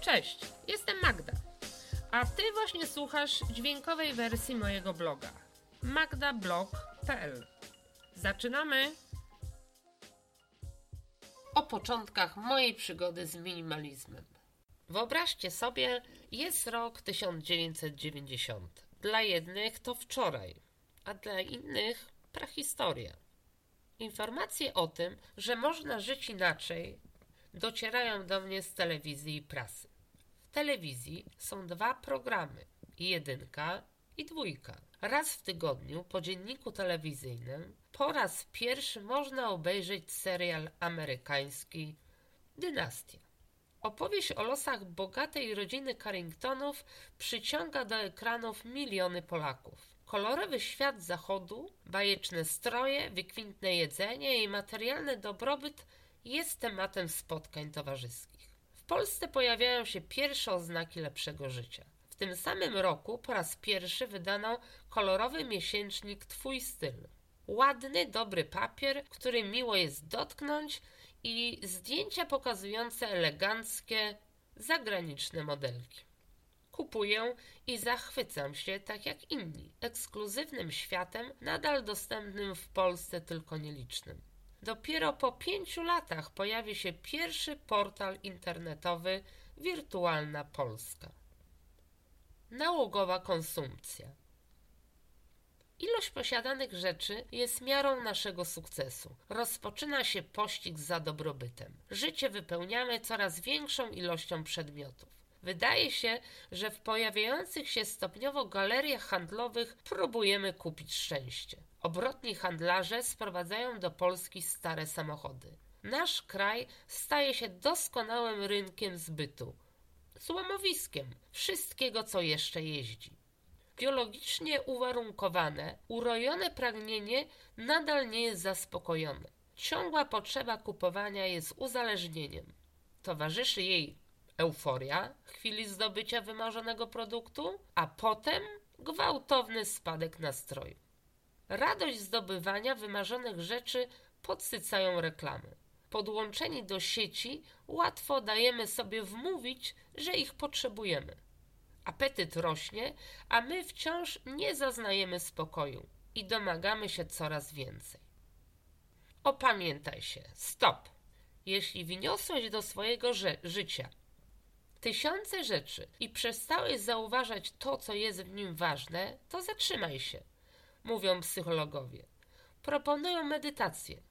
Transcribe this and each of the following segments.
Cześć, jestem Magda. A ty właśnie słuchasz dźwiękowej wersji mojego bloga magdablog.pl. Zaczynamy! O początkach mojej przygody z minimalizmem. Wyobraźcie sobie, jest rok 1990. Dla jednych to wczoraj, a dla innych prahistoria. Informacje o tym, że można żyć inaczej, docierają do mnie z telewizji i prasy. Telewizji są dwa programy: jedynka i dwójka. Raz w tygodniu po dzienniku telewizyjnym po raz pierwszy można obejrzeć serial amerykański Dynastia. Opowieść o losach bogatej rodziny Carringtonów przyciąga do ekranów miliony Polaków. Kolorowy świat zachodu, bajeczne stroje, wykwintne jedzenie i materialny dobrobyt jest tematem spotkań towarzyskich. Polsce pojawiają się pierwsze oznaki lepszego życia. W tym samym roku po raz pierwszy wydano kolorowy miesięcznik Twój styl. Ładny, dobry papier, który miło jest dotknąć i zdjęcia pokazujące eleganckie, zagraniczne modelki. Kupuję i zachwycam się tak jak inni, ekskluzywnym światem, nadal dostępnym w Polsce tylko nielicznym. Dopiero po pięciu latach pojawi się pierwszy portal internetowy Wirtualna Polska. Nałogowa konsumpcja. Ilość posiadanych rzeczy jest miarą naszego sukcesu. Rozpoczyna się pościg za dobrobytem. Życie wypełniamy coraz większą ilością przedmiotów. Wydaje się, że w pojawiających się stopniowo galeriach handlowych próbujemy kupić szczęście. Obrotni handlarze sprowadzają do Polski stare samochody. Nasz kraj staje się doskonałym rynkiem zbytu, złomowiskiem wszystkiego, co jeszcze jeździ. Biologicznie uwarunkowane, urojone pragnienie nadal nie jest zaspokojone. Ciągła potrzeba kupowania jest uzależnieniem. Towarzyszy jej euforia w chwili zdobycia wymarzonego produktu, a potem gwałtowny spadek nastroju. Radość zdobywania wymarzonych rzeczy podsycają reklamy. Podłączeni do sieci łatwo dajemy sobie wmówić, że ich potrzebujemy. Apetyt rośnie, a my wciąż nie zaznajemy spokoju i domagamy się coraz więcej. Opamiętaj się, stop! Jeśli wniosłeś do swojego życia tysiące rzeczy i przestałeś zauważać to, co jest w nim ważne, to zatrzymaj się, mówią psychologowie. Proponują medytację,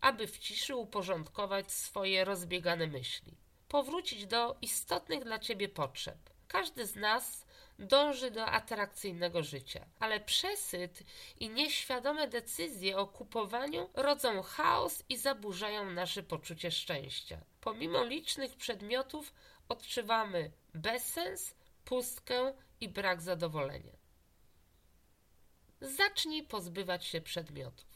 aby w ciszy uporządkować swoje rozbiegane myśli, powrócić do istotnych dla ciebie potrzeb. Każdy z nas dąży do atrakcyjnego życia, ale przesyt i nieświadome decyzje o kupowaniu rodzą chaos i zaburzają nasze poczucie szczęścia. Pomimo licznych przedmiotów odczuwamy bezsens, pustkę i brak zadowolenia. Zacznij pozbywać się przedmiotów.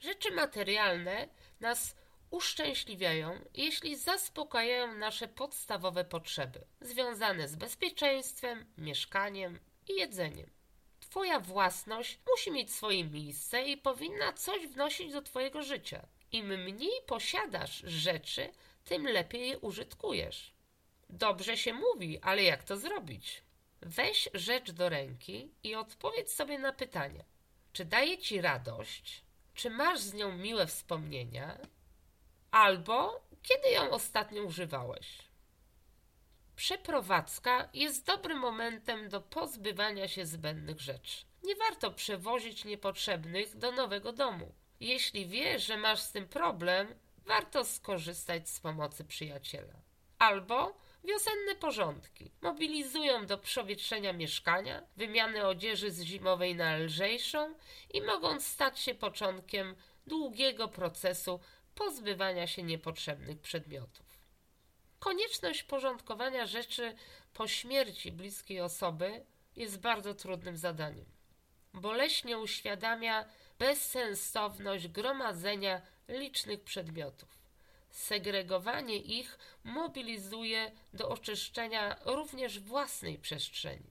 Rzeczy materialne nas uszczęśliwiają, jeśli zaspokajają nasze podstawowe potrzeby, związane z bezpieczeństwem, mieszkaniem i jedzeniem. Twoja własność musi mieć swoje miejsce i powinna coś wnosić do Twojego życia. Im mniej posiadasz rzeczy, tym lepiej je użytkujesz. Dobrze się mówi, ale jak to zrobić? Weź rzecz do ręki i odpowiedz sobie na pytania. Czy daje ci radość? Czy masz z nią miłe wspomnienia? Albo kiedy ją ostatnio używałeś? Przeprowadzka jest dobrym momentem do pozbywania się zbędnych rzeczy. Nie warto przewozić niepotrzebnych do nowego domu. Jeśli wiesz, że masz z tym problem, warto skorzystać z pomocy przyjaciela. Albo Wiosenne porządki mobilizują do przewietrzenia mieszkania, wymiany odzieży z zimowej na lżejszą i mogą stać się początkiem długiego procesu pozbywania się niepotrzebnych przedmiotów. Konieczność porządkowania rzeczy po śmierci bliskiej osoby jest bardzo trudnym zadaniem. Boleśnie uświadamia bezsensowność gromadzenia licznych przedmiotów. Segregowanie ich mobilizuje do oczyszczenia również własnej przestrzeni.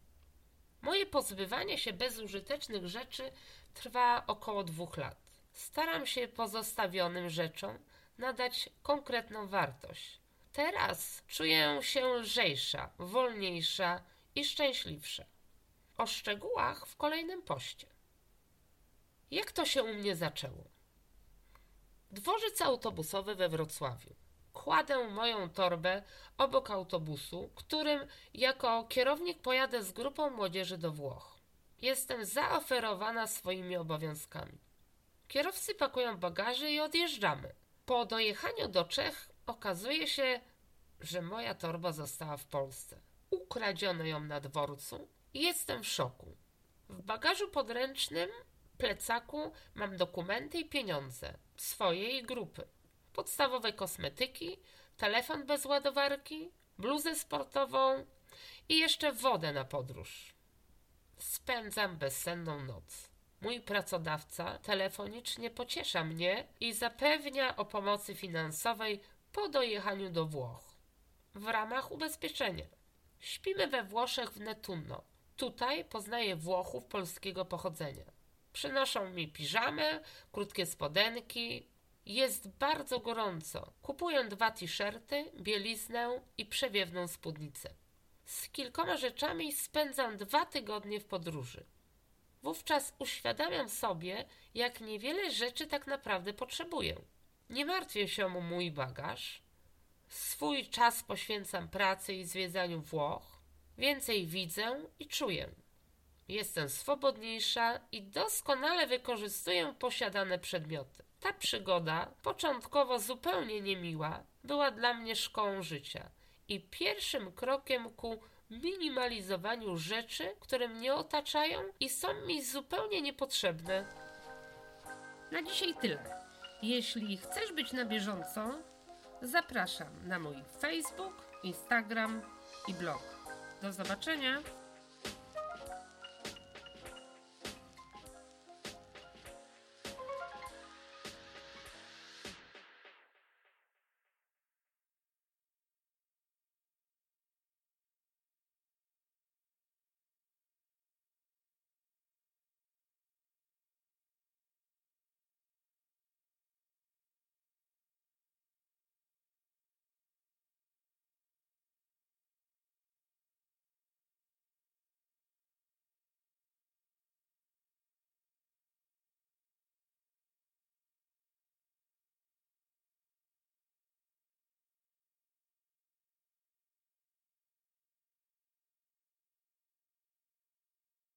Moje pozbywanie się bezużytecznych rzeczy trwa około dwóch lat. Staram się pozostawionym rzeczom nadać konkretną wartość. Teraz czuję się lżejsza, wolniejsza i szczęśliwsza. O szczegółach w kolejnym poście. Jak to się u mnie zaczęło? Dworzec autobusowy we Wrocławiu. Kładę moją torbę obok autobusu, którym jako kierownik pojadę z grupą młodzieży do Włoch. Jestem zaoferowana swoimi obowiązkami. Kierowcy pakują bagaże i odjeżdżamy. Po dojechaniu do Czech okazuje się, że moja torba została w Polsce. Ukradziono ją na dworcu i jestem w szoku. W bagażu podręcznym, plecaku mam dokumenty i pieniądze swojej grupy. Podstawowe kosmetyki, telefon bez ładowarki, bluzę sportową i jeszcze wodę na podróż. Spędzam bezsenną noc. Mój pracodawca telefonicznie pociesza mnie i zapewnia o pomocy finansowej po dojechaniu do Włoch. W ramach ubezpieczenia. Śpimy we Włoszech w Nettuno. Tutaj poznaję Włochów polskiego pochodzenia. Przynoszą mi piżamę, krótkie spodenki. Jest bardzo gorąco. Kupuję dwa t-shirty, bieliznę i przewiewną spódnicę. Z kilkoma rzeczami spędzam dwa tygodnie w podróży. Wówczas uświadamiam sobie, jak niewiele rzeczy tak naprawdę potrzebuję. Nie martwię się o mój bagaż. Swój czas poświęcam pracy i zwiedzaniu Włoch. Więcej widzę i czuję. Jestem swobodniejsza i doskonale wykorzystuję posiadane przedmioty. Ta przygoda, początkowo zupełnie niemiła, była dla mnie szkołą życia i pierwszym krokiem ku minimalizowaniu rzeczy, które mnie otaczają i są mi zupełnie niepotrzebne. Na dzisiaj tyle. Jeśli chcesz być na bieżąco, zapraszam na mój Facebook, Instagram i blog. Do zobaczenia!